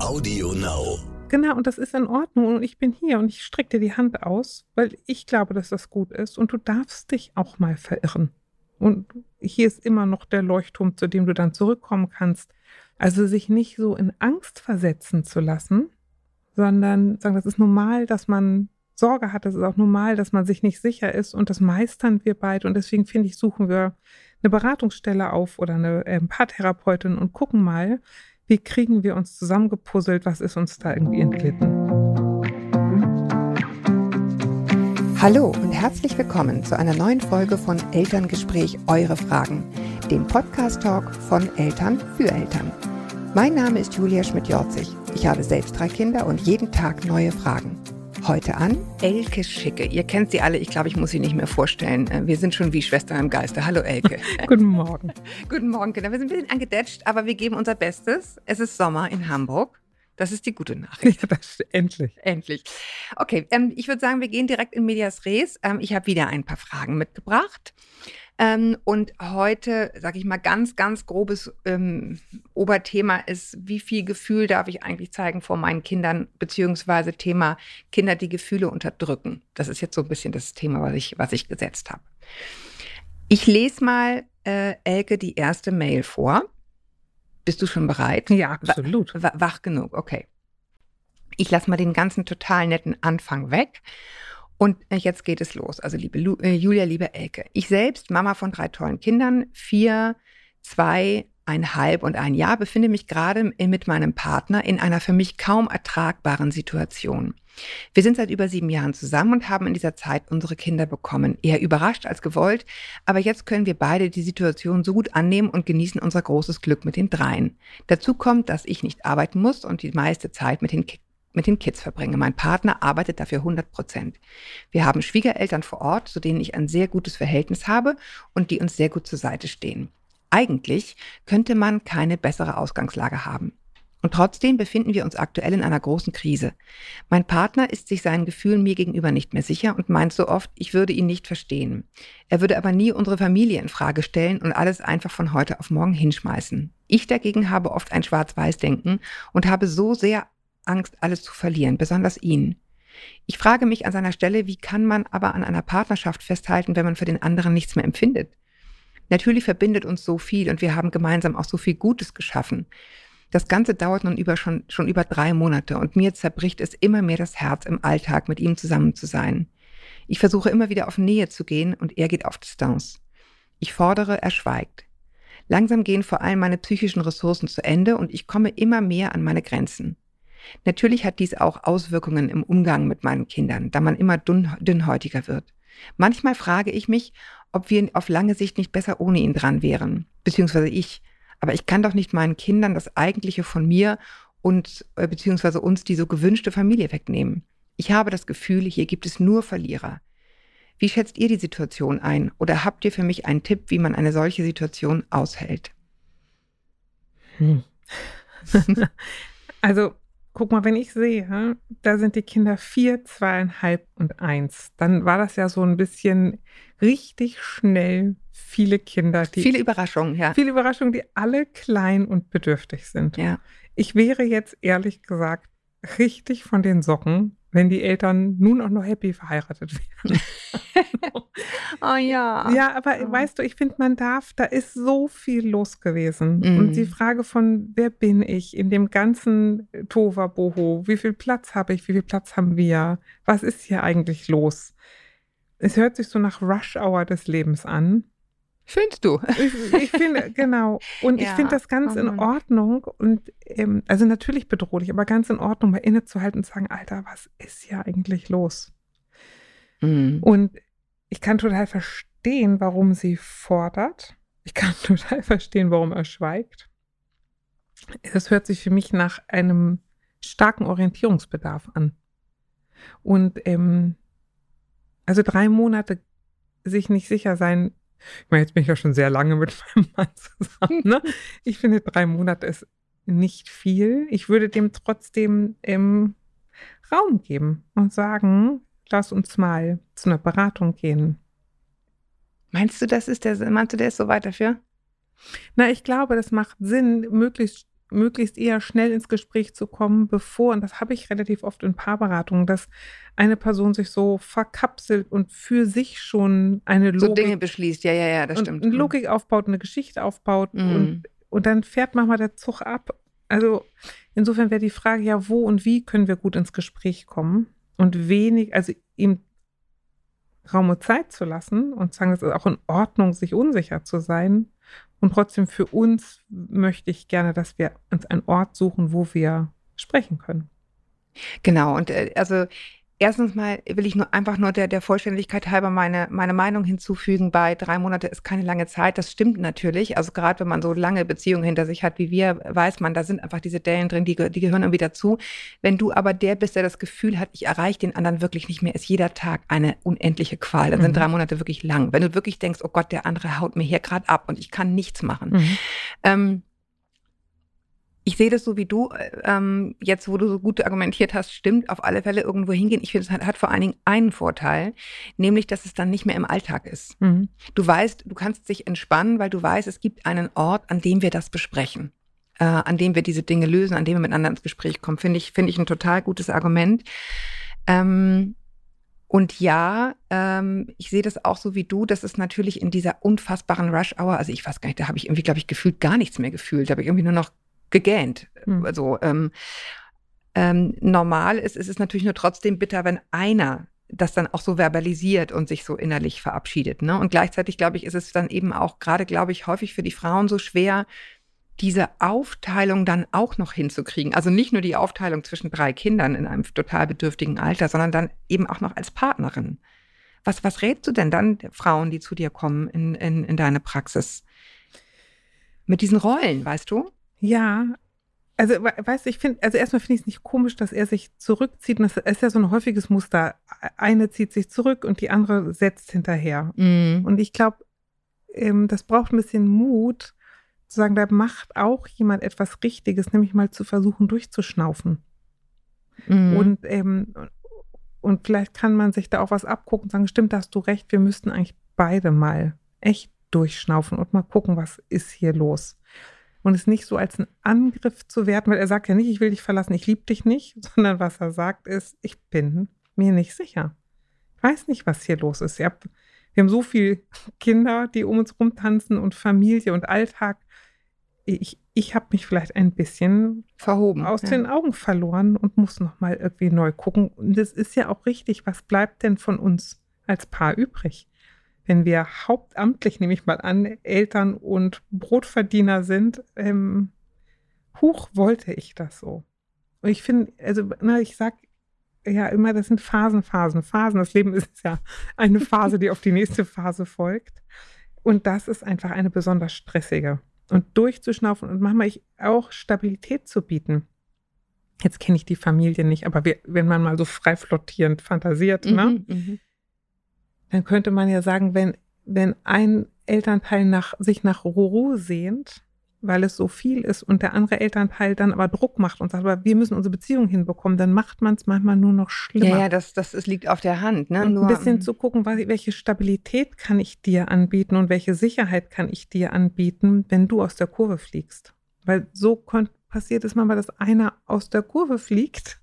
Audio Now. Genau, und das ist in Ordnung und ich bin hier und ich strecke dir die Hand aus, weil ich glaube, dass das gut ist und du darfst dich auch mal verirren. Und hier ist immer noch der Leuchtturm, zu dem du dann zurückkommen kannst. Also sich nicht so in Angst versetzen zu lassen, sondern sagen, das ist normal, dass man Sorge hat, das ist auch normal, dass man sich nicht sicher ist und das meistern wir beide und deswegen finde ich, suchen wir eine Beratungsstelle auf oder eine äh, Paartherapeutin und gucken mal, wie kriegen wir uns zusammengepuzzelt, was ist uns da irgendwie entglitten. Hallo und herzlich willkommen zu einer neuen Folge von Elterngespräch Eure Fragen, dem Podcast-Talk von Eltern für Eltern. Mein Name ist Julia Schmidt-Jorzig. Ich habe selbst drei Kinder und jeden Tag neue Fragen. Heute an Elke Schicke. Ihr kennt sie alle, ich glaube, ich muss sie nicht mehr vorstellen. Äh, wir sind schon wie Schwestern im Geiste. Hallo Elke. Guten Morgen. Guten Morgen, Kinder. Wir sind ein bisschen angedetscht, aber wir geben unser Bestes. Es ist Sommer in Hamburg. Das ist die gute Nachricht. Ja, endlich. Endlich. Okay, ähm, ich würde sagen, wir gehen direkt in Medias Res. Ähm, ich habe wieder ein paar Fragen mitgebracht. Ähm, und heute, sage ich mal, ganz, ganz grobes ähm, Oberthema ist, wie viel Gefühl darf ich eigentlich zeigen vor meinen Kindern, beziehungsweise Thema Kinder, die Gefühle unterdrücken. Das ist jetzt so ein bisschen das Thema, was ich, was ich gesetzt habe. Ich lese mal, äh, Elke, die erste Mail vor. Bist du schon bereit? Ja, absolut. Wach, wach genug, okay. Ich lasse mal den ganzen total netten Anfang weg und äh, jetzt geht es los. Also liebe Lu äh, Julia, liebe Elke. Ich selbst, Mama von drei tollen Kindern, vier, zwei, einhalb und ein Jahr, befinde mich gerade mit meinem Partner in einer für mich kaum ertragbaren Situation. Wir sind seit über sieben Jahren zusammen und haben in dieser Zeit unsere Kinder bekommen. Eher überrascht als gewollt, aber jetzt können wir beide die Situation so gut annehmen und genießen unser großes Glück mit den dreien. Dazu kommt, dass ich nicht arbeiten muss und die meiste Zeit mit den mit den Kids verbringe. Mein Partner arbeitet dafür 100 Prozent. Wir haben Schwiegereltern vor Ort, zu denen ich ein sehr gutes Verhältnis habe und die uns sehr gut zur Seite stehen. Eigentlich könnte man keine bessere Ausgangslage haben. Und trotzdem befinden wir uns aktuell in einer großen Krise. Mein Partner ist sich seinen Gefühlen mir gegenüber nicht mehr sicher und meint so oft, ich würde ihn nicht verstehen. Er würde aber nie unsere Familie in Frage stellen und alles einfach von heute auf morgen hinschmeißen. Ich dagegen habe oft ein Schwarz-Weiß-Denken und habe so sehr Angst, alles zu verlieren, besonders ihn. Ich frage mich an seiner Stelle, wie kann man aber an einer Partnerschaft festhalten, wenn man für den anderen nichts mehr empfindet? Natürlich verbindet uns so viel und wir haben gemeinsam auch so viel Gutes geschaffen. Das Ganze dauert nun über schon, schon über drei Monate und mir zerbricht es immer mehr das Herz, im Alltag mit ihm zusammen zu sein. Ich versuche immer wieder auf Nähe zu gehen und er geht auf Distanz. Ich fordere, er schweigt. Langsam gehen vor allem meine psychischen Ressourcen zu Ende und ich komme immer mehr an meine Grenzen. Natürlich hat dies auch Auswirkungen im Umgang mit meinen Kindern, da man immer dünn, dünnhäutiger wird. Manchmal frage ich mich, ob wir auf lange Sicht nicht besser ohne ihn dran wären, beziehungsweise ich. Aber ich kann doch nicht meinen Kindern das Eigentliche von mir und äh, beziehungsweise uns die so gewünschte Familie wegnehmen. Ich habe das Gefühl, hier gibt es nur Verlierer. Wie schätzt ihr die Situation ein? Oder habt ihr für mich einen Tipp, wie man eine solche Situation aushält? Hm. also guck mal, wenn ich sehe, da sind die Kinder vier, zweieinhalb und eins, dann war das ja so ein bisschen richtig schnell viele Kinder, die. Viele Überraschungen, ja. Viele Überraschungen, die alle klein und bedürftig sind. Ja. Ich wäre jetzt ehrlich gesagt richtig von den Socken, wenn die Eltern nun auch noch happy verheiratet wären. oh ja. Ja, aber oh. weißt du, ich finde, man darf, da ist so viel los gewesen. Mm. Und die Frage von, wer bin ich in dem ganzen Tova-Boho? Wie viel Platz habe ich? Wie viel Platz haben wir? Was ist hier eigentlich los? Es hört sich so nach Rush-Hour des Lebens an. Findest du? Ich, ich finde, genau. Und ja, ich finde das ganz in Ordnung. Und ähm, also natürlich bedrohlich, aber ganz in Ordnung, mal innezuhalten und zu sagen, Alter, was ist hier eigentlich los? Mhm. Und ich kann total verstehen, warum sie fordert. Ich kann total verstehen, warum er schweigt. Es hört sich für mich nach einem starken Orientierungsbedarf an. Und ähm, also drei Monate sich nicht sicher sein, ich meine, jetzt bin ich ja schon sehr lange mit meinem Mann zusammen. Ne? Ich finde, drei Monate ist nicht viel. Ich würde dem trotzdem im Raum geben und sagen, lass uns mal zu einer Beratung gehen. Meinst du, das ist der, meinst du, der ist so weit dafür? Na, ich glaube, das macht Sinn, möglichst möglichst eher schnell ins Gespräch zu kommen, bevor, und das habe ich relativ oft in Paarberatungen, dass eine Person sich so verkapselt und für sich schon eine Logik. So Dinge beschließt, ja, ja, ja, das stimmt. Eine Logik aufbaut, eine Geschichte aufbaut mhm. und, und dann fährt manchmal der Zug ab. Also insofern wäre die Frage ja, wo und wie können wir gut ins Gespräch kommen und wenig, also ihm Raum und Zeit zu lassen und sagen, es ist auch in Ordnung, sich unsicher zu sein und trotzdem für uns möchte ich gerne, dass wir uns einen Ort suchen, wo wir sprechen können. Genau, und äh, also Erstens mal will ich nur einfach nur der, der Vollständigkeit halber meine, meine Meinung hinzufügen. Bei drei Monate ist keine lange Zeit. Das stimmt natürlich. Also gerade wenn man so lange Beziehungen hinter sich hat wie wir, weiß man, da sind einfach diese Dellen drin, die, die gehören irgendwie dazu. Wenn du aber der bist, der das Gefühl hat, ich erreiche den anderen wirklich nicht mehr, ist jeder Tag eine unendliche Qual. Dann mhm. sind drei Monate wirklich lang. Wenn du wirklich denkst, oh Gott, der andere haut mir hier gerade ab und ich kann nichts machen. Mhm. Ähm, ich sehe das so wie du, ähm, jetzt wo du so gut argumentiert hast, stimmt, auf alle Fälle irgendwo hingehen. Ich finde, es hat, hat, vor allen Dingen einen Vorteil, nämlich, dass es dann nicht mehr im Alltag ist. Mhm. Du weißt, du kannst dich entspannen, weil du weißt, es gibt einen Ort, an dem wir das besprechen, äh, an dem wir diese Dinge lösen, an dem wir miteinander ins Gespräch kommen. Finde ich, finde ich ein total gutes Argument. Ähm, und ja, ähm, ich sehe das auch so wie du, das ist natürlich in dieser unfassbaren Rush-Hour, also ich weiß gar nicht, da habe ich irgendwie, glaube ich, gefühlt gar nichts mehr gefühlt. Da habe ich irgendwie nur noch gegähnt. Mhm. Also ähm, ähm, normal ist, ist es natürlich nur trotzdem bitter, wenn einer das dann auch so verbalisiert und sich so innerlich verabschiedet. Ne? Und gleichzeitig, glaube ich, ist es dann eben auch gerade, glaube ich, häufig für die Frauen so schwer, diese Aufteilung dann auch noch hinzukriegen. Also nicht nur die Aufteilung zwischen drei Kindern in einem total bedürftigen Alter, sondern dann eben auch noch als Partnerin. Was, was rätst du denn dann Frauen, die zu dir kommen in, in, in deine Praxis? Mit diesen Rollen, weißt du? Ja, also weißt du, ich finde, also erstmal finde ich es nicht komisch, dass er sich zurückzieht. Und das ist ja so ein häufiges Muster. Eine zieht sich zurück und die andere setzt hinterher. Mhm. Und ich glaube, ähm, das braucht ein bisschen Mut, zu sagen, da macht auch jemand etwas Richtiges, nämlich mal zu versuchen, durchzuschnaufen. Mhm. Und, ähm, und vielleicht kann man sich da auch was abgucken und sagen, stimmt, da hast du recht, wir müssten eigentlich beide mal echt durchschnaufen und mal gucken, was ist hier los und es nicht so als einen Angriff zu werten, weil er sagt ja nicht, ich will dich verlassen, ich liebe dich nicht, sondern was er sagt ist, ich bin mir nicht sicher. Ich weiß nicht, was hier los ist. Hab, wir haben so viele Kinder, die um uns rumtanzen und Familie und Alltag. Ich, ich habe mich vielleicht ein bisschen verhoben, aus ja. den Augen verloren und muss nochmal irgendwie neu gucken. Und das ist ja auch richtig. Was bleibt denn von uns als Paar übrig? Wenn wir hauptamtlich, nehme ich mal an, Eltern und Brotverdiener sind, ähm, huch, wollte ich das so. Und ich finde, also, na, ich sag ja immer, das sind Phasen, Phasen, Phasen. Das Leben ist ja eine Phase, die auf die nächste Phase folgt. Und das ist einfach eine besonders stressige. Und durchzuschnaufen und manchmal ich auch Stabilität zu bieten. Jetzt kenne ich die Familie nicht, aber wir, wenn man mal so frei flottierend fantasiert, ne? mhm, ne? Dann könnte man ja sagen, wenn, wenn ein Elternteil nach, sich nach Ruhe sehnt, weil es so viel ist und der andere Elternteil dann aber Druck macht und sagt, aber wir müssen unsere Beziehung hinbekommen, dann macht man es manchmal nur noch schlimmer. Ja, ja, das, das, das liegt auf der Hand. Ne? Nur, ein bisschen zu gucken, welche Stabilität kann ich dir anbieten und welche Sicherheit kann ich dir anbieten, wenn du aus der Kurve fliegst. Weil so passiert es manchmal, dass einer aus der Kurve fliegt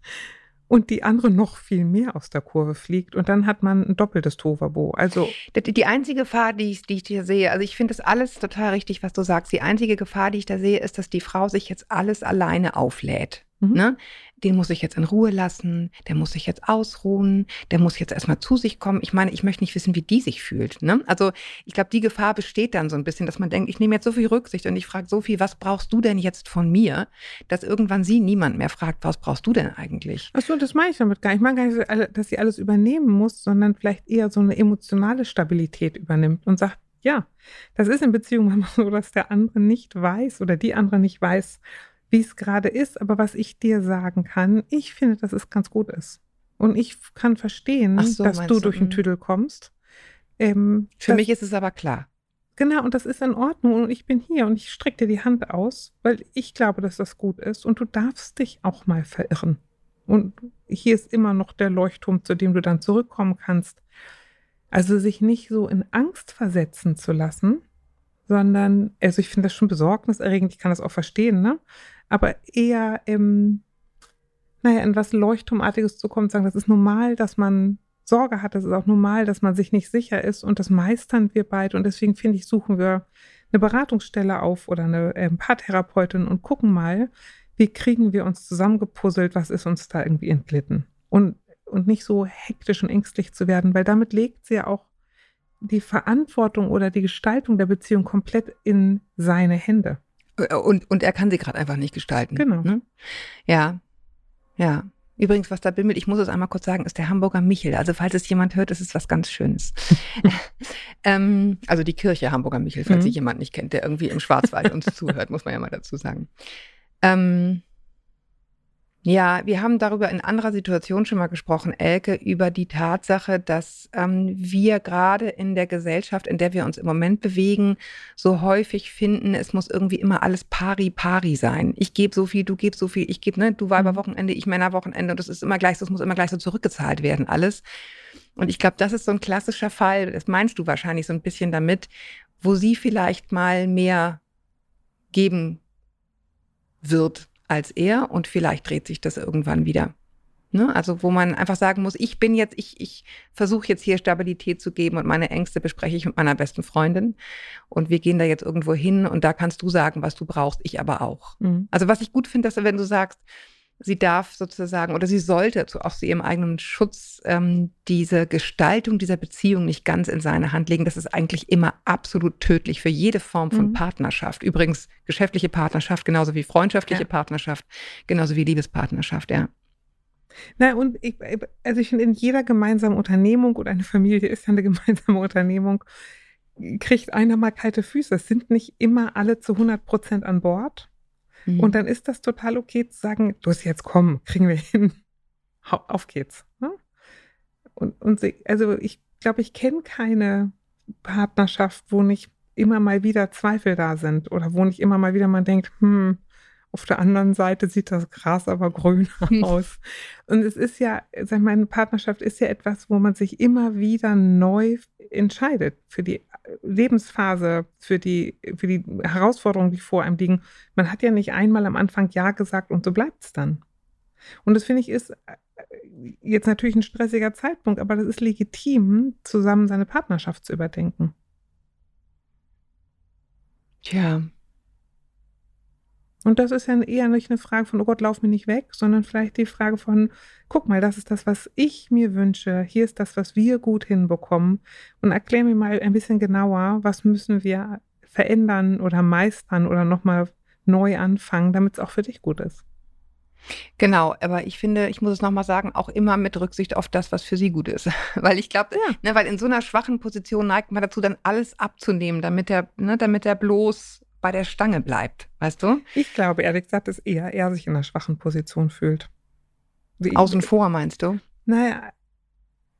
und die andere noch viel mehr aus der Kurve fliegt und dann hat man ein doppeltes Tovabo. Also die einzige Gefahr, die ich, die ich hier sehe, also ich finde das alles total richtig, was du sagst. Die einzige Gefahr, die ich da sehe, ist, dass die Frau sich jetzt alles alleine auflädt. Mhm. Ne? Den muss ich jetzt in Ruhe lassen, der muss sich jetzt ausruhen, der muss jetzt erstmal zu sich kommen. Ich meine, ich möchte nicht wissen, wie die sich fühlt. Ne? Also ich glaube, die Gefahr besteht dann so ein bisschen, dass man denkt, ich nehme jetzt so viel Rücksicht und ich frage so viel, was brauchst du denn jetzt von mir, dass irgendwann sie niemand mehr fragt, was brauchst du denn eigentlich? Achso, das meine ich damit gar nicht. Ich meine gar nicht, dass sie alles übernehmen muss, sondern vielleicht eher so eine emotionale Stabilität übernimmt und sagt, ja, das ist in Beziehungen so, dass der andere nicht weiß oder die andere nicht weiß, wie es gerade ist, aber was ich dir sagen kann, ich finde, dass es ganz gut ist. Und ich kann verstehen, so, dass du durch den mhm. Tüdel kommst. Ähm, Für mich ist es aber klar. Genau, und das ist in Ordnung. Und ich bin hier und ich strecke dir die Hand aus, weil ich glaube, dass das gut ist. Und du darfst dich auch mal verirren. Und hier ist immer noch der Leuchtturm, zu dem du dann zurückkommen kannst. Also sich nicht so in Angst versetzen zu lassen, sondern, also ich finde das schon besorgniserregend, ich kann das auch verstehen, ne? Aber eher im, naja, in was Leuchtturmartiges zu kommen, sagen, das ist normal, dass man Sorge hat, das ist auch normal, dass man sich nicht sicher ist und das meistern wir beide und deswegen finde ich, suchen wir eine Beratungsstelle auf oder eine äh, Paartherapeutin und gucken mal, wie kriegen wir uns zusammengepuzzelt, was ist uns da irgendwie entglitten und, und nicht so hektisch und ängstlich zu werden, weil damit legt sie ja auch die Verantwortung oder die Gestaltung der Beziehung komplett in seine Hände. Äh, und, und er kann sie gerade einfach nicht gestalten. Genau. Ne? Ja, ja. Übrigens, was da bimmelt, ich muss es einmal kurz sagen, ist der Hamburger Michel. Also falls es jemand hört, ist es was ganz Schönes. ähm, also die Kirche Hamburger Michel, falls mhm. sich jemand nicht kennt, der irgendwie im Schwarzwald uns zuhört, muss man ja mal dazu sagen. Ähm, ja, wir haben darüber in anderer Situation schon mal gesprochen, Elke, über die Tatsache, dass ähm, wir gerade in der Gesellschaft, in der wir uns im Moment bewegen, so häufig finden, es muss irgendwie immer alles pari pari sein. Ich gebe so viel, du gibst so viel, ich gebe, ne, du Weiberwochenende, ich Männerwochenende und das ist immer gleich, das muss immer gleich so zurückgezahlt werden, alles. Und ich glaube, das ist so ein klassischer Fall, das meinst du wahrscheinlich so ein bisschen damit, wo sie vielleicht mal mehr geben wird als er und vielleicht dreht sich das irgendwann wieder. Ne? Also wo man einfach sagen muss, ich bin jetzt, ich, ich versuche jetzt hier Stabilität zu geben und meine Ängste bespreche ich mit meiner besten Freundin und wir gehen da jetzt irgendwo hin und da kannst du sagen, was du brauchst, ich aber auch. Mhm. Also was ich gut finde, dass wenn du sagst, sie darf sozusagen oder sie sollte zu, auch zu ihrem eigenen Schutz ähm, diese Gestaltung dieser Beziehung nicht ganz in seine Hand legen. Das ist eigentlich immer absolut tödlich für jede Form von mhm. Partnerschaft. Übrigens geschäftliche Partnerschaft genauso wie freundschaftliche ja. Partnerschaft, genauso wie Liebespartnerschaft, ja. Na, und ich, also ich finde, in jeder gemeinsamen Unternehmung oder eine Familie ist ja eine gemeinsame Unternehmung, kriegt einer mal kalte Füße. Es sind nicht immer alle zu 100 Prozent an Bord. Mhm. Und dann ist das total okay zu sagen, du hast jetzt kommen, kriegen wir hin. Auf geht's. Ne? Und, und sie, also ich glaube, ich kenne keine Partnerschaft, wo nicht immer mal wieder Zweifel da sind oder wo nicht immer mal wieder man denkt, hm, auf der anderen Seite sieht das Gras aber grüner aus. Und es ist ja, sag mal, eine Partnerschaft ist ja etwas, wo man sich immer wieder neu entscheidet für die Lebensphase, für die, für die Herausforderungen, die vor einem liegen. Man hat ja nicht einmal am Anfang Ja gesagt und so bleibt es dann. Und das finde ich ist äh, jetzt natürlich ein stressiger Zeitpunkt, aber das ist legitim, zusammen seine Partnerschaft zu überdenken. Tja, und das ist ja eher nicht eine Frage von, oh Gott, lauf mir nicht weg, sondern vielleicht die Frage von, guck mal, das ist das, was ich mir wünsche. Hier ist das, was wir gut hinbekommen. Und erklär mir mal ein bisschen genauer, was müssen wir verändern oder meistern oder nochmal neu anfangen, damit es auch für dich gut ist. Genau, aber ich finde, ich muss es nochmal sagen, auch immer mit Rücksicht auf das, was für sie gut ist. weil ich glaube, ja. ne, weil in so einer schwachen Position neigt man dazu, dann alles abzunehmen, damit er, ne, damit er bloß bei der Stange bleibt, weißt du? Ich glaube, ehrlich gesagt, dass eher er sich in einer schwachen Position fühlt. Wie Außen vor, meinst du? Naja,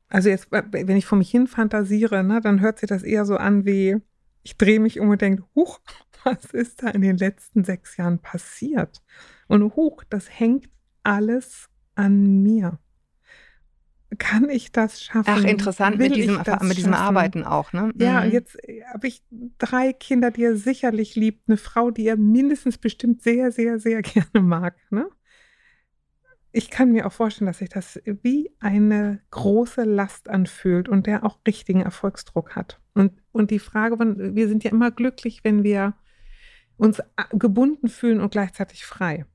also jetzt, wenn ich vor mich hin fantasiere, ne, dann hört sich das eher so an wie, ich drehe mich um und denke, huch, was ist da in den letzten sechs Jahren passiert? Und huch, das hängt alles an mir kann ich das schaffen? Ach, interessant mit diesem, mit diesem Arbeiten auch, ne? Ja, mhm. jetzt äh, habe ich drei Kinder, die er sicherlich liebt, eine Frau, die er mindestens bestimmt sehr, sehr, sehr gerne mag, ne? Ich kann mir auch vorstellen, dass sich das wie eine große Last anfühlt und der auch richtigen Erfolgsdruck hat. Und, und die Frage wir sind ja immer glücklich, wenn wir uns äh, gebunden fühlen und gleichzeitig frei.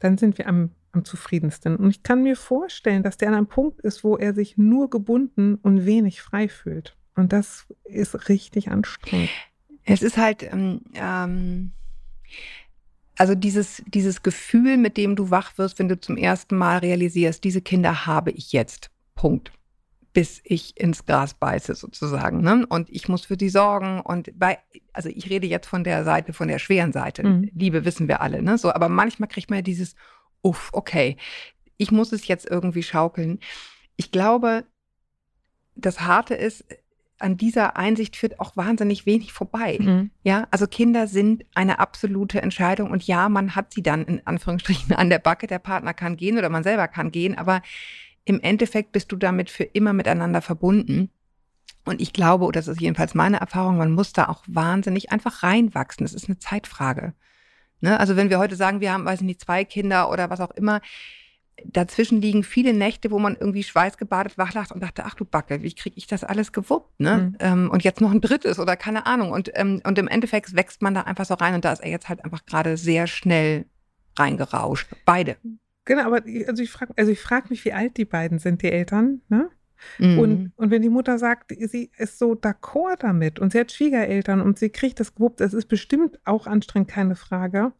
Dann sind wir am am zufriedensten. Und ich kann mir vorstellen, dass der an einem Punkt ist, wo er sich nur gebunden und wenig frei fühlt. Und das ist richtig anstrengend. Es ist halt, ähm, ähm, also dieses, dieses Gefühl, mit dem du wach wirst, wenn du zum ersten Mal realisierst, diese Kinder habe ich jetzt. Punkt. Bis ich ins Gras beiße, sozusagen. Ne? Und ich muss für die sorgen. Und bei, also ich rede jetzt von der Seite, von der schweren Seite. Mhm. Liebe wissen wir alle, ne? So, aber manchmal kriegt man ja dieses, uff, okay, ich muss es jetzt irgendwie schaukeln. Ich glaube, das Harte ist, an dieser Einsicht führt auch wahnsinnig wenig vorbei. Mhm. Ja, also Kinder sind eine absolute Entscheidung und ja, man hat sie dann in Anführungsstrichen an der Backe. Der Partner kann gehen oder man selber kann gehen, aber im Endeffekt bist du damit für immer miteinander verbunden. Und ich glaube, oder das ist jedenfalls meine Erfahrung, man muss da auch wahnsinnig einfach reinwachsen. Das ist eine Zeitfrage. Ne? Also wenn wir heute sagen, wir haben, weiß ich nicht, zwei Kinder oder was auch immer, dazwischen liegen viele Nächte, wo man irgendwie schweißgebadet wachlacht und dachte, ach du Backe, wie kriege ich das alles gewuppt? Ne? Mhm. Ähm, und jetzt noch ein drittes oder keine Ahnung. Und, ähm, und im Endeffekt wächst man da einfach so rein und da ist er jetzt halt einfach gerade sehr schnell reingerauscht. Beide. Genau, aber also ich frage also frag mich, wie alt die beiden sind, die Eltern, ne? Mhm. Und, und wenn die Mutter sagt, sie ist so d'accord damit und sie hat Schwiegereltern und sie kriegt das gewuppt, es ist bestimmt auch anstrengend, keine Frage.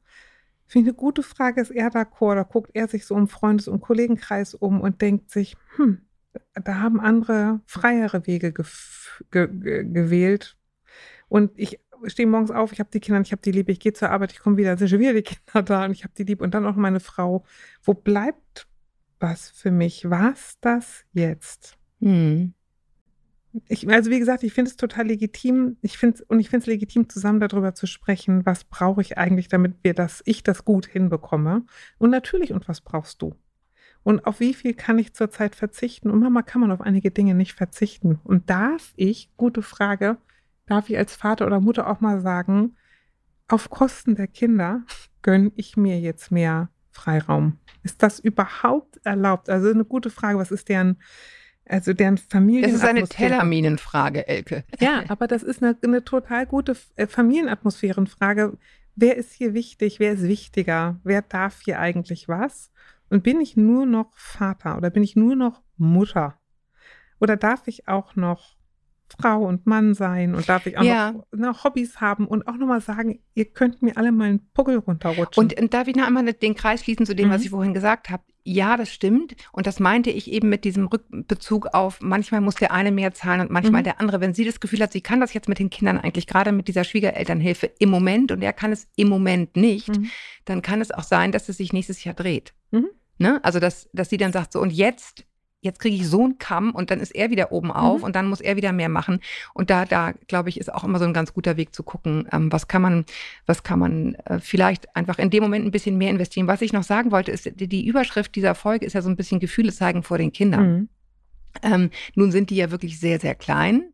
Finde eine gute Frage, ist er d'accord? Da guckt er sich so im Freundes- und Kollegenkreis um und denkt sich, hm, da haben andere freiere Wege ge ge gewählt. Und ich stehe morgens auf, ich habe die Kinder, ich habe die lieb, ich gehe zur Arbeit, ich komme wieder, sind schon wieder die Kinder da und ich habe die lieb und dann auch meine Frau. Wo bleibt was für mich? Was das jetzt? Hm. Ich, also wie gesagt, ich finde es total legitim. Ich finde und ich finde es legitim, zusammen darüber zu sprechen, was brauche ich eigentlich, damit wir das, ich das gut hinbekomme. Und natürlich, und was brauchst du? Und auf wie viel kann ich zurzeit verzichten? Und Mama kann man auf einige Dinge nicht verzichten. Und darf ich, gute Frage, darf ich als Vater oder Mutter auch mal sagen, auf Kosten der Kinder gönne ich mir jetzt mehr Freiraum. Ist das überhaupt erlaubt? Also eine gute Frage, was ist deren also deren Familien. Das ist eine Tellerminenfrage, Elke. Ja, aber das ist eine, eine total gute äh, Familienatmosphärenfrage. Wer ist hier wichtig? Wer ist wichtiger? Wer darf hier eigentlich was? Und bin ich nur noch Vater oder bin ich nur noch Mutter? Oder darf ich auch noch Frau und Mann sein und darf ich auch ja. noch, noch, Hobbys haben und auch nochmal sagen, ihr könnt mir alle mal einen Puckel runterrutschen. Und, und darf ich noch einmal den Kreis schließen zu dem, mhm. was ich vorhin gesagt habe? Ja, das stimmt. Und das meinte ich eben mit diesem Rückbezug auf, manchmal muss der eine mehr zahlen und manchmal mhm. der andere. Wenn sie das Gefühl hat, sie kann das jetzt mit den Kindern eigentlich gerade mit dieser Schwiegerelternhilfe im Moment und er kann es im Moment nicht, mhm. dann kann es auch sein, dass es sich nächstes Jahr dreht. Mhm. Ne? Also, dass, dass sie dann sagt, so, und jetzt jetzt kriege ich so einen Kamm und dann ist er wieder oben auf mhm. und dann muss er wieder mehr machen. Und da, da glaube ich, ist auch immer so ein ganz guter Weg zu gucken, ähm, was kann man, was kann man äh, vielleicht einfach in dem Moment ein bisschen mehr investieren. Was ich noch sagen wollte, ist, die, die Überschrift dieser Folge ist ja so ein bisschen Gefühle zeigen vor den Kindern. Mhm. Ähm, nun sind die ja wirklich sehr, sehr klein.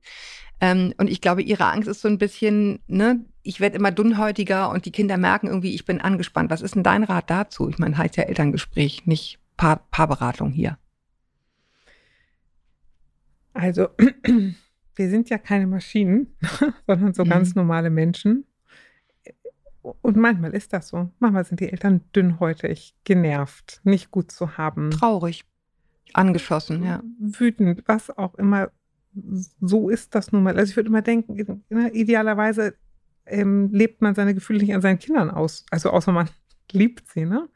Ähm, und ich glaube, ihre Angst ist so ein bisschen, ne, ich werde immer dünnhäutiger und die Kinder merken irgendwie, ich bin angespannt. Was ist denn dein Rat dazu? Ich meine, heißt ja Elterngespräch, nicht Paar, Paarberatung hier. Also, wir sind ja keine Maschinen, sondern so mhm. ganz normale Menschen. Und manchmal ist das so. Manchmal sind die Eltern dünnhäutig, genervt, nicht gut zu haben. Traurig, angeschossen, ja. Wütend, was auch immer. So ist das nun mal. Also ich würde immer denken, ne, idealerweise ähm, lebt man seine Gefühle nicht an seinen Kindern aus. Also außer man liebt sie, ne?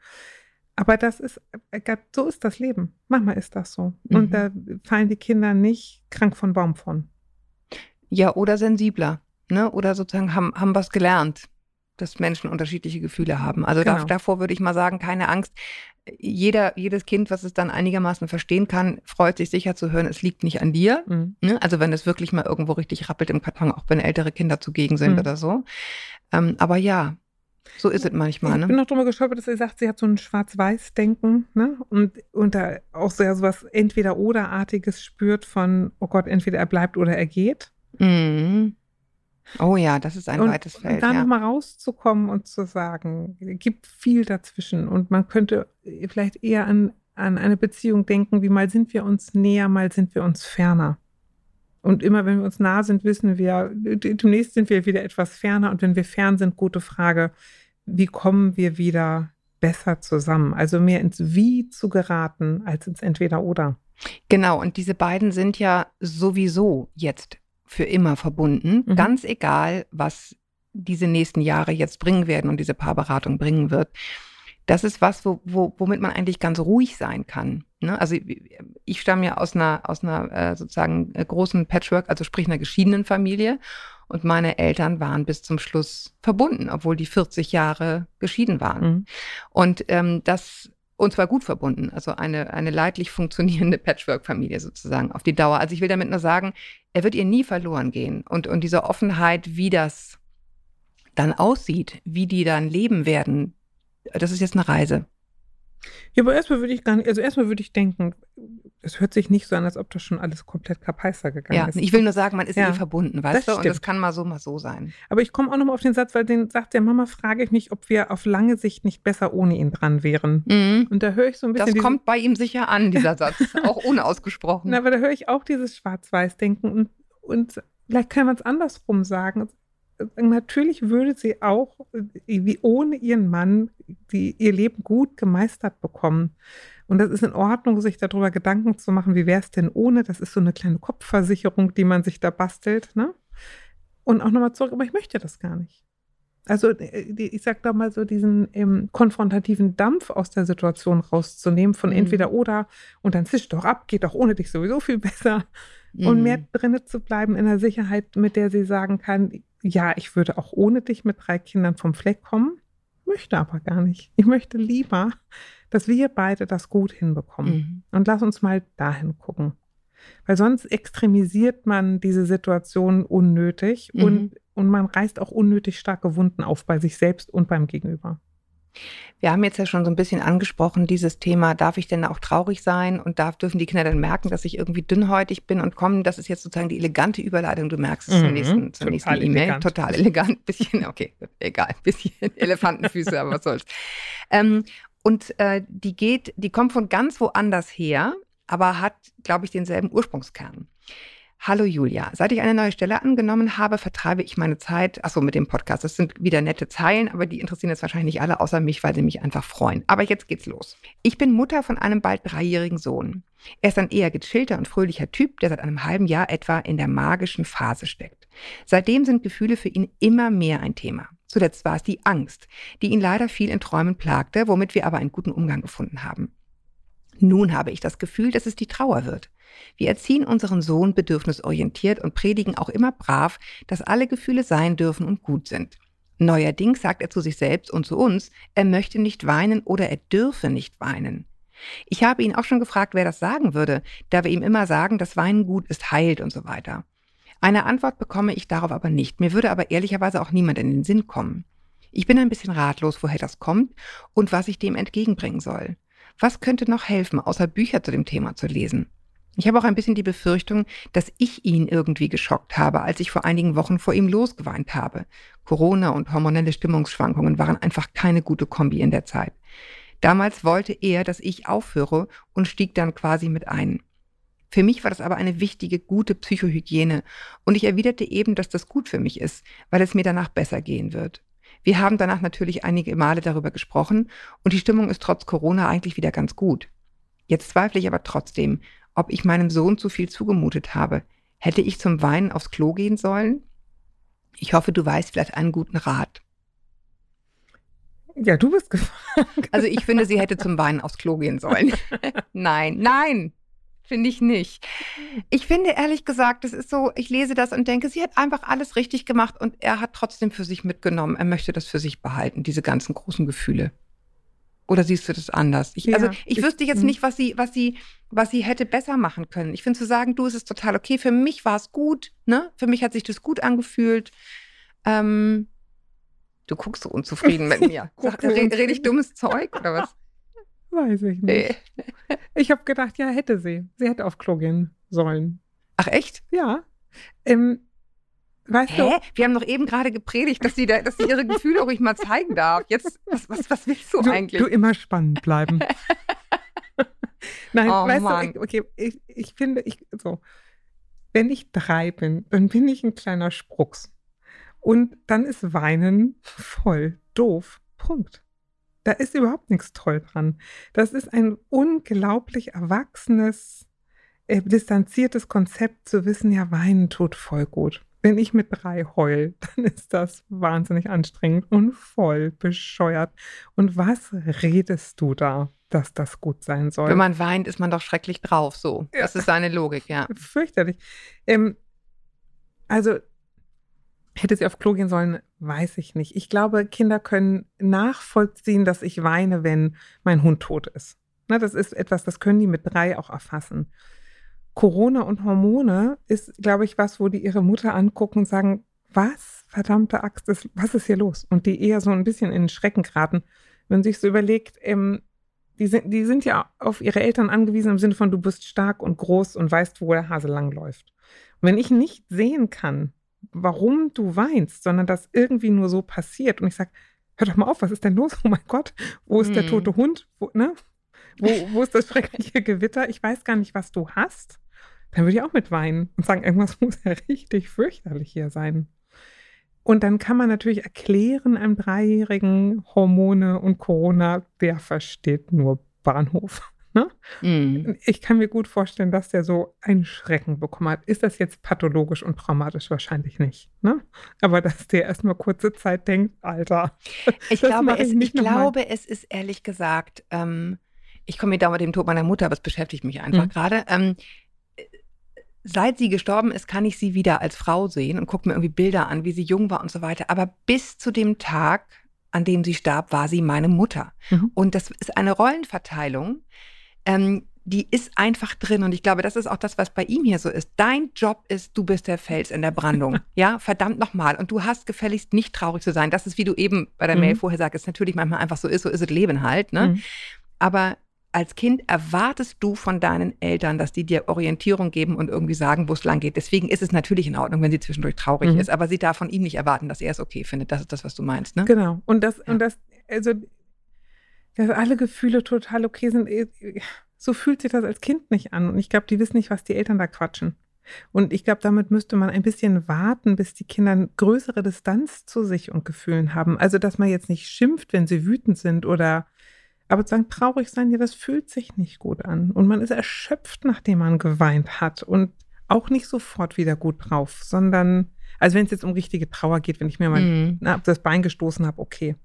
Aber das ist, äh, so ist das Leben. Manchmal ist das so. Mhm. Und da fallen die Kinder nicht krank von Baum von. Ja, oder sensibler, ne? Oder sozusagen haben, haben was gelernt, dass Menschen unterschiedliche Gefühle haben. Also genau. da, davor würde ich mal sagen, keine Angst. Jeder, jedes Kind, was es dann einigermaßen verstehen kann, freut sich sicher zu hören, es liegt nicht an dir. Mhm. Ne? Also wenn es wirklich mal irgendwo richtig rappelt im Karton, auch wenn ältere Kinder zugegen sind mhm. oder so. Ähm, aber ja, so ist es manchmal, ne? Ich bin noch drüber gestolpert, dass sie sagt, sie hat so ein Schwarz-Weiß-Denken, ne? Und, und da auch sehr so was Entweder-Oder-artiges spürt von, oh Gott, entweder er bleibt oder er geht. Mhm. Oh ja, das ist ein und, weites Feld. Und da ja. nochmal rauszukommen und zu sagen, es gibt viel dazwischen und man könnte vielleicht eher an, an eine Beziehung denken, wie mal sind wir uns näher, mal sind wir uns ferner. Und immer wenn wir uns nah sind, wissen wir, demnächst sind wir wieder etwas ferner. Und wenn wir fern sind, gute Frage, wie kommen wir wieder besser zusammen? Also mehr ins Wie zu geraten als ins Entweder-Oder. Genau, und diese beiden sind ja sowieso jetzt für immer verbunden, mhm. ganz egal, was diese nächsten Jahre jetzt bringen werden und diese Paarberatung bringen wird das ist was, wo, wo, womit man eigentlich ganz ruhig sein kann. Ne? Also ich stamme ja aus einer, aus einer äh, sozusagen äh, großen Patchwork, also sprich einer geschiedenen Familie. Und meine Eltern waren bis zum Schluss verbunden, obwohl die 40 Jahre geschieden waren. Mhm. Und ähm, das und zwar gut verbunden, also eine, eine leidlich funktionierende Patchwork-Familie sozusagen auf die Dauer. Also ich will damit nur sagen, er wird ihr nie verloren gehen. Und, und diese Offenheit, wie das dann aussieht, wie die dann leben werden, das ist jetzt eine Reise. Ja, aber erstmal würde ich gar nicht, also erstmal würde ich denken, es hört sich nicht so an, als ob das schon alles komplett kapeister gegangen ja, ist. Ich will nur sagen, man ist ja, eh verbunden, weißt du? Und das kann mal so, mal so sein. Aber ich komme auch nochmal auf den Satz, weil den sagt der Mama, frage ich mich, ob wir auf lange Sicht nicht besser ohne ihn dran wären. Mhm. Und da höre ich so ein bisschen. Das kommt bei ihm sicher an, dieser Satz, auch unausgesprochen. Na, aber da höre ich auch dieses Schwarz-Weiß-Denken und, und vielleicht kann man es andersrum sagen natürlich würde sie auch wie ohne ihren Mann die, ihr Leben gut gemeistert bekommen. Und das ist in Ordnung, sich darüber Gedanken zu machen, wie wäre es denn ohne? Das ist so eine kleine Kopfversicherung, die man sich da bastelt. Ne? Und auch nochmal zurück, aber ich möchte das gar nicht. Also ich sag da mal so diesen ähm, konfrontativen Dampf aus der Situation rauszunehmen von mhm. entweder oder und dann zisch doch ab, geht doch ohne dich sowieso viel besser mhm. und mehr drinne zu bleiben in der Sicherheit, mit der sie sagen kann, ja, ich würde auch ohne dich mit drei Kindern vom Fleck kommen, möchte aber gar nicht. Ich möchte lieber, dass wir beide das gut hinbekommen. Mhm. Und lass uns mal dahin gucken. Weil sonst extremisiert man diese Situation unnötig mhm. und, und man reißt auch unnötig starke Wunden auf bei sich selbst und beim Gegenüber. Wir haben jetzt ja schon so ein bisschen angesprochen, dieses Thema, darf ich denn auch traurig sein? Und darf, dürfen die Kinder dann merken, dass ich irgendwie dünnhäutig bin und kommen, das ist jetzt sozusagen die elegante Überleitung, du merkst es mhm, zur nächsten, zur nächsten E-Mail. Total elegant, bisschen, okay, egal, bisschen Elefantenfüße, aber was soll's. Ähm, und äh, die geht, die kommt von ganz woanders her, aber hat, glaube ich, denselben Ursprungskern. Hallo Julia, seit ich eine neue Stelle angenommen habe, vertreibe ich meine Zeit, achso, mit dem Podcast. Das sind wieder nette Zeilen, aber die interessieren jetzt wahrscheinlich nicht alle außer mich, weil sie mich einfach freuen. Aber jetzt geht's los. Ich bin Mutter von einem bald dreijährigen Sohn. Er ist ein eher gechillter und fröhlicher Typ, der seit einem halben Jahr etwa in der magischen Phase steckt. Seitdem sind Gefühle für ihn immer mehr ein Thema. Zuletzt war es die Angst, die ihn leider viel in Träumen plagte, womit wir aber einen guten Umgang gefunden haben. Nun habe ich das Gefühl, dass es die Trauer wird. Wir erziehen unseren Sohn bedürfnisorientiert und predigen auch immer brav, dass alle Gefühle sein dürfen und gut sind. Neuerdings sagt er zu sich selbst und zu uns, er möchte nicht weinen oder er dürfe nicht weinen. Ich habe ihn auch schon gefragt, wer das sagen würde, da wir ihm immer sagen, dass Weinen gut ist, heilt und so weiter. Eine Antwort bekomme ich darauf aber nicht. Mir würde aber ehrlicherweise auch niemand in den Sinn kommen. Ich bin ein bisschen ratlos, woher das kommt und was ich dem entgegenbringen soll. Was könnte noch helfen, außer Bücher zu dem Thema zu lesen? Ich habe auch ein bisschen die Befürchtung, dass ich ihn irgendwie geschockt habe, als ich vor einigen Wochen vor ihm losgeweint habe. Corona und hormonelle Stimmungsschwankungen waren einfach keine gute Kombi in der Zeit. Damals wollte er, dass ich aufhöre und stieg dann quasi mit ein. Für mich war das aber eine wichtige, gute Psychohygiene und ich erwiderte eben, dass das gut für mich ist, weil es mir danach besser gehen wird. Wir haben danach natürlich einige Male darüber gesprochen und die Stimmung ist trotz Corona eigentlich wieder ganz gut. Jetzt zweifle ich aber trotzdem, ob ich meinem Sohn zu viel zugemutet habe. Hätte ich zum Weinen aufs Klo gehen sollen? Ich hoffe, du weißt vielleicht einen guten Rat. Ja, du bist gefragt. Also ich finde, sie hätte zum Weinen aufs Klo gehen sollen. nein, nein, finde ich nicht. Ich finde ehrlich gesagt, es ist so, ich lese das und denke, sie hat einfach alles richtig gemacht und er hat trotzdem für sich mitgenommen. Er möchte das für sich behalten, diese ganzen großen Gefühle. Oder siehst du das anders? Ich, also, ja, also ich, wüsste jetzt mhm. nicht, was sie, was sie, was sie hätte besser machen können. Ich finde zu sagen, du, es ist total okay. Für mich war es gut, ne? Für mich hat sich das gut angefühlt. Ähm, du guckst so unzufrieden mit mir. Sag, rede red ich dummes Zeug oder was? Weiß ich nicht. ich habe gedacht, ja, hätte sie. Sie hätte auf Klo gehen sollen. Ach echt? Ja. Ähm, Weißt Hä? Du? Wir haben doch eben gerade gepredigt, dass sie, da, dass sie ihre Gefühle ruhig mal zeigen darf. Jetzt, was, was, was willst du, du eigentlich? Du immer spannend bleiben. Nein, oh, weißt Mann. du, okay, ich, ich finde, ich, so, wenn ich drei bin, dann bin ich ein kleiner Sprucks. Und dann ist Weinen voll doof. Punkt. Da ist überhaupt nichts toll dran. Das ist ein unglaublich erwachsenes, äh, distanziertes Konzept zu wissen, ja, Weinen tut voll gut. Wenn ich mit drei heul, dann ist das wahnsinnig anstrengend und voll bescheuert. Und was redest du da, dass das gut sein soll? Wenn man weint, ist man doch schrecklich drauf. So, ja. das ist seine Logik, ja. Fürchterlich. Ähm, also Hätte sie auf Klo gehen sollen, weiß ich nicht. Ich glaube, Kinder können nachvollziehen, dass ich weine, wenn mein Hund tot ist. Na, das ist etwas, das können die mit drei auch erfassen. Corona und Hormone ist, glaube ich, was, wo die ihre Mutter angucken und sagen, was, verdammte Axt, ist, was ist hier los? Und die eher so ein bisschen in den Schrecken geraten. Wenn sich so überlegt, ähm, die sind, die sind ja auf ihre Eltern angewiesen im Sinne von, du bist stark und groß und weißt, wo der Hase langläuft. Und wenn ich nicht sehen kann, warum du weinst, sondern das irgendwie nur so passiert und ich sage, hör doch mal auf, was ist denn los? Oh mein Gott, wo ist hm. der tote Hund? Wo, ne? wo, wo ist das schreckliche Gewitter? Ich weiß gar nicht, was du hast. Dann würde ich auch mit weinen und sagen, irgendwas muss ja richtig fürchterlich hier sein. Und dann kann man natürlich erklären einem Dreijährigen Hormone und Corona, der versteht nur Bahnhof. Ne? Mm. Ich kann mir gut vorstellen, dass der so einen Schrecken bekommen hat. Ist das jetzt pathologisch und traumatisch? Wahrscheinlich nicht. Ne? Aber dass der erstmal kurze Zeit denkt, Alter. Ich glaube, ich, es, ich glaube es ist ehrlich gesagt, ähm, ich komme mir da mit dem Tod meiner Mutter, aber es beschäftigt mich einfach mm. gerade. Ähm, seit sie gestorben ist, kann ich sie wieder als Frau sehen und gucke mir irgendwie Bilder an, wie sie jung war und so weiter. Aber bis zu dem Tag, an dem sie starb, war sie meine Mutter. Mhm. Und das ist eine Rollenverteilung, ähm, die ist einfach drin. Und ich glaube, das ist auch das, was bei ihm hier so ist. Dein Job ist, du bist der Fels in der Brandung. ja, verdammt nochmal. Und du hast gefälligst nicht traurig zu sein. Das ist, wie du eben bei der mhm. Mail vorher sagst, natürlich manchmal einfach so ist, so ist es Leben halt. Ne? Mhm. Aber als Kind erwartest du von deinen Eltern, dass die dir Orientierung geben und irgendwie sagen, wo es lang geht. Deswegen ist es natürlich in Ordnung, wenn sie zwischendurch traurig mhm. ist, aber sie darf von ihm nicht erwarten, dass er es okay findet. Das ist das, was du meinst, ne? Genau. Und das, ja. und das, also, alle Gefühle total okay sind, äh, so fühlt sich das als Kind nicht an. Und ich glaube, die wissen nicht, was die Eltern da quatschen. Und ich glaube, damit müsste man ein bisschen warten, bis die Kinder eine größere Distanz zu sich und Gefühlen haben. Also, dass man jetzt nicht schimpft, wenn sie wütend sind oder aber zu sagen, traurig sein, ja, das fühlt sich nicht gut an. Und man ist erschöpft, nachdem man geweint hat und auch nicht sofort wieder gut drauf, sondern, also wenn es jetzt um richtige Trauer geht, wenn ich mir mal mm. na, das Bein gestoßen habe, okay.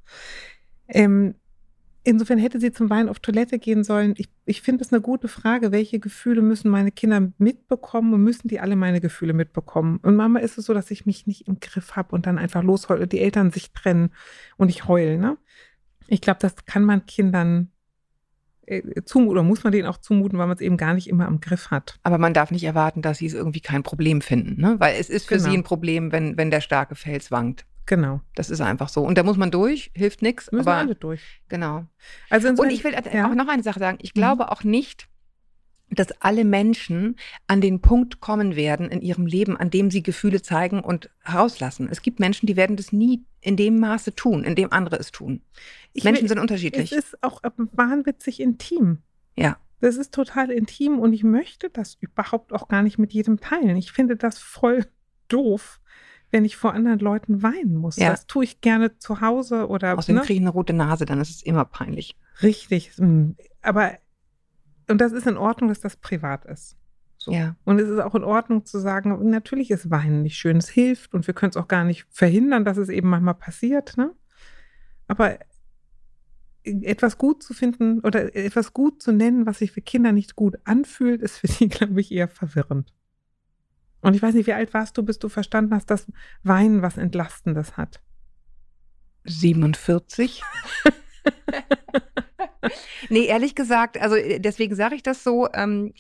Ähm, insofern hätte sie zum Weinen auf Toilette gehen sollen. Ich, ich finde es eine gute Frage, welche Gefühle müssen meine Kinder mitbekommen und müssen die alle meine Gefühle mitbekommen? Und Mama ist es so, dass ich mich nicht im Griff habe und dann einfach losheule, die Eltern sich trennen und ich heule, ne? Ich glaube, das kann man Kindern äh, zumuten oder muss man denen auch zumuten, weil man es eben gar nicht immer am Griff hat. Aber man darf nicht erwarten, dass sie es irgendwie kein Problem finden, ne? Weil es ist für genau. sie ein Problem, wenn, wenn der starke Fels wankt. Genau. Das ist einfach so. Und da muss man durch, hilft nichts. Müssen aber, alle durch. Genau. Also Und ich will ja. auch noch eine Sache sagen. Ich glaube mhm. auch nicht, dass alle Menschen an den Punkt kommen werden in ihrem Leben, an dem sie Gefühle zeigen und herauslassen. Es gibt Menschen, die werden das nie in dem Maße tun, in dem andere es tun. Ich Menschen will, sind unterschiedlich. Es ist auch wahnwitzig intim. Ja. Das ist total intim und ich möchte das überhaupt auch gar nicht mit jedem teilen. Ich finde das voll doof, wenn ich vor anderen Leuten weinen muss. Ja. Das tue ich gerne zu Hause oder. Außerdem ne? kriege ich eine rote Nase, dann ist es immer peinlich. Richtig. Aber und das ist in Ordnung, dass das privat ist. So. Ja. Und es ist auch in Ordnung zu sagen, natürlich ist Weinen nicht schön, es hilft und wir können es auch gar nicht verhindern, dass es eben manchmal passiert. Ne? Aber etwas gut zu finden oder etwas gut zu nennen, was sich für Kinder nicht gut anfühlt, ist für sie, glaube ich, eher verwirrend. Und ich weiß nicht, wie alt warst du, bis du verstanden hast, dass Weinen was Entlastendes hat? 47. nee, ehrlich gesagt, also äh, deswegen sage ich das so. Ähm,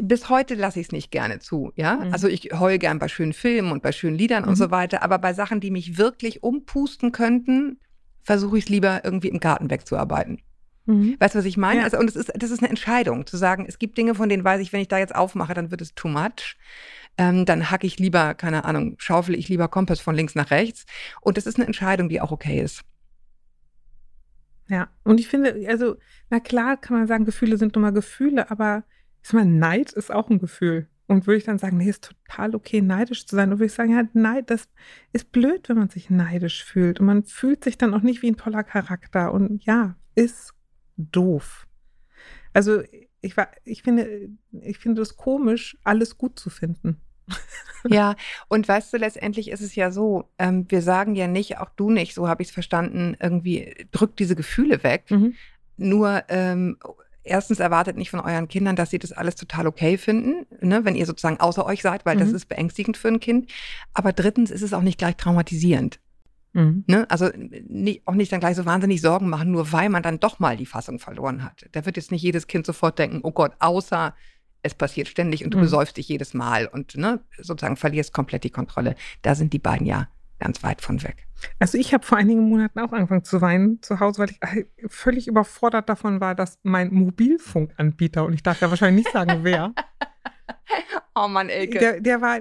bis heute lasse ich es nicht gerne zu, ja. Mhm. Also ich heule gern bei schönen Filmen und bei schönen Liedern mhm. und so weiter, aber bei Sachen, die mich wirklich umpusten könnten, versuche ich es lieber irgendwie im Garten wegzuarbeiten. Mhm. Weißt du, was ich meine? Ja. Also, und es ist, das ist eine Entscheidung, zu sagen, es gibt Dinge, von denen weiß ich, wenn ich da jetzt aufmache, dann wird es too much. Ähm, dann hacke ich lieber, keine Ahnung, schaufel ich lieber Kompass von links nach rechts. Und das ist eine Entscheidung, die auch okay ist. Ja, und ich finde, also, na klar kann man sagen, Gefühle sind nun mal Gefühle, aber ich mal, Neid ist auch ein Gefühl. Und würde ich dann sagen, nee, ist total okay, neidisch zu sein. Und würde ich sagen, ja, Neid, das ist blöd, wenn man sich neidisch fühlt. Und man fühlt sich dann auch nicht wie ein toller Charakter. Und ja, ist doof. Also ich war, ich finde, ich finde es komisch, alles gut zu finden. Ja, und weißt du, letztendlich ist es ja so, ähm, wir sagen ja nicht, auch du nicht, so habe ich es verstanden, irgendwie drückt diese Gefühle weg. Mhm. Nur ähm, erstens erwartet nicht von euren Kindern, dass sie das alles total okay finden, ne, wenn ihr sozusagen außer euch seid, weil mhm. das ist beängstigend für ein Kind. Aber drittens ist es auch nicht gleich traumatisierend. Mhm. Ne? Also nicht, auch nicht dann gleich so wahnsinnig Sorgen machen, nur weil man dann doch mal die Fassung verloren hat. Da wird jetzt nicht jedes Kind sofort denken, oh Gott, außer es passiert ständig und du mhm. besäufst dich jedes Mal und ne, sozusagen verlierst komplett die Kontrolle. Da sind die beiden ja ganz weit von weg. Also ich habe vor einigen Monaten auch angefangen zu weinen zu Hause, weil ich äh, völlig überfordert davon war, dass mein Mobilfunkanbieter, und ich darf ja wahrscheinlich nicht sagen, wer. oh Mann, Elke. Der, der war,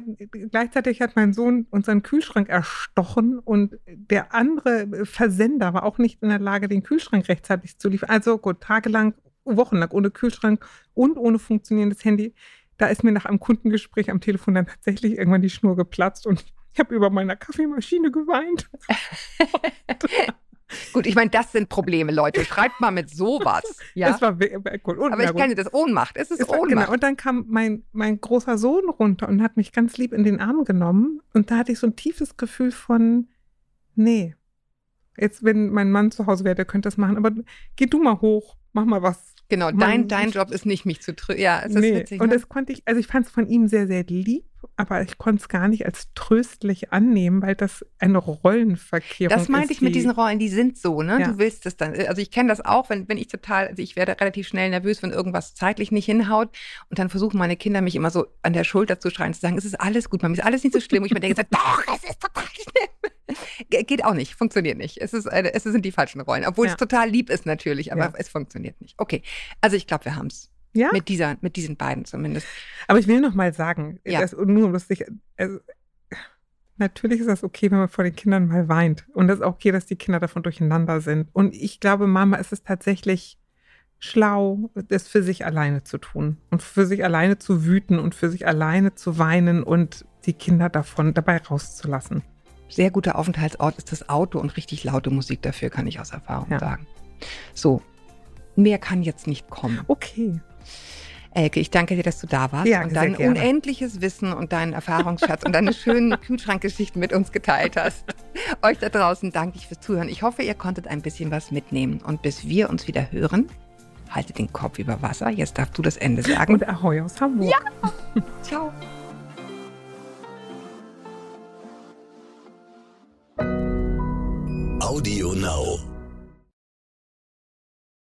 gleichzeitig hat mein Sohn unseren Kühlschrank erstochen und der andere Versender war auch nicht in der Lage, den Kühlschrank rechtzeitig zu liefern. Also gut, tagelang, wochenlang ohne Kühlschrank und ohne funktionierendes Handy. Da ist mir nach einem Kundengespräch am Telefon dann tatsächlich irgendwann die Schnur geplatzt und ich habe über meiner Kaffeemaschine geweint. Gut, ich meine, das sind Probleme, Leute. Schreibt mal mit sowas. Ja? Das war gut. Und, Aber ich kenne das Ohnmacht. Es ist es war, Ohnmacht. Genau. Und dann kam mein, mein großer Sohn runter und hat mich ganz lieb in den Arm genommen. Und da hatte ich so ein tiefes Gefühl von, nee, jetzt, wenn mein Mann zu Hause wäre, der könnte das machen. Aber geh du mal hoch, mach mal was. Genau, dein, dein Job ist nicht, mich zu trösten. Ja, es ist nee. witzig. Ne? Und das konnte ich, also ich fand es von ihm sehr, sehr lieb, aber ich konnte es gar nicht als tröstlich annehmen, weil das eine Rollenverkehrung ist. Das meinte ich mit diesen Rollen, die sind so, ne? Ja. Du willst es dann. Also ich kenne das auch, wenn, wenn ich total, also ich werde relativ schnell nervös, wenn irgendwas zeitlich nicht hinhaut und dann versuchen meine Kinder mich immer so an der Schulter zu schreien, zu sagen, es ist alles gut, Mami, ist alles nicht so schlimm. Und ich mir denke, doch, es ist total schlimm. Geht auch nicht, funktioniert nicht. Es, ist, es sind die falschen Rollen, obwohl ja. es total lieb ist natürlich, aber ja. es funktioniert nicht. Okay, also ich glaube, wir haben es. Ja? Mit, dieser, mit diesen beiden zumindest. Aber ich will noch mal sagen, ja. das, nur lustig, also, natürlich ist das okay, wenn man vor den Kindern mal weint. Und das ist auch okay, dass die Kinder davon durcheinander sind. Und ich glaube, Mama, ist es tatsächlich schlau, das für sich alleine zu tun und für sich alleine zu wüten und für sich alleine zu weinen und die Kinder davon dabei rauszulassen sehr guter Aufenthaltsort ist das Auto und richtig laute Musik dafür, kann ich aus Erfahrung ja. sagen. So, mehr kann jetzt nicht kommen. Okay. Elke, ich danke dir, dass du da warst ja, und dein unendliches Wissen und deinen Erfahrungsschatz und deine schönen Kühlschrankgeschichten mit uns geteilt hast. Euch da draußen danke ich fürs Zuhören. Ich hoffe, ihr konntet ein bisschen was mitnehmen. Und bis wir uns wieder hören, haltet den Kopf über Wasser. Jetzt darfst du das Ende sagen. Und Ahoi aus Hamburg. Ja. Ciao. Audio Now.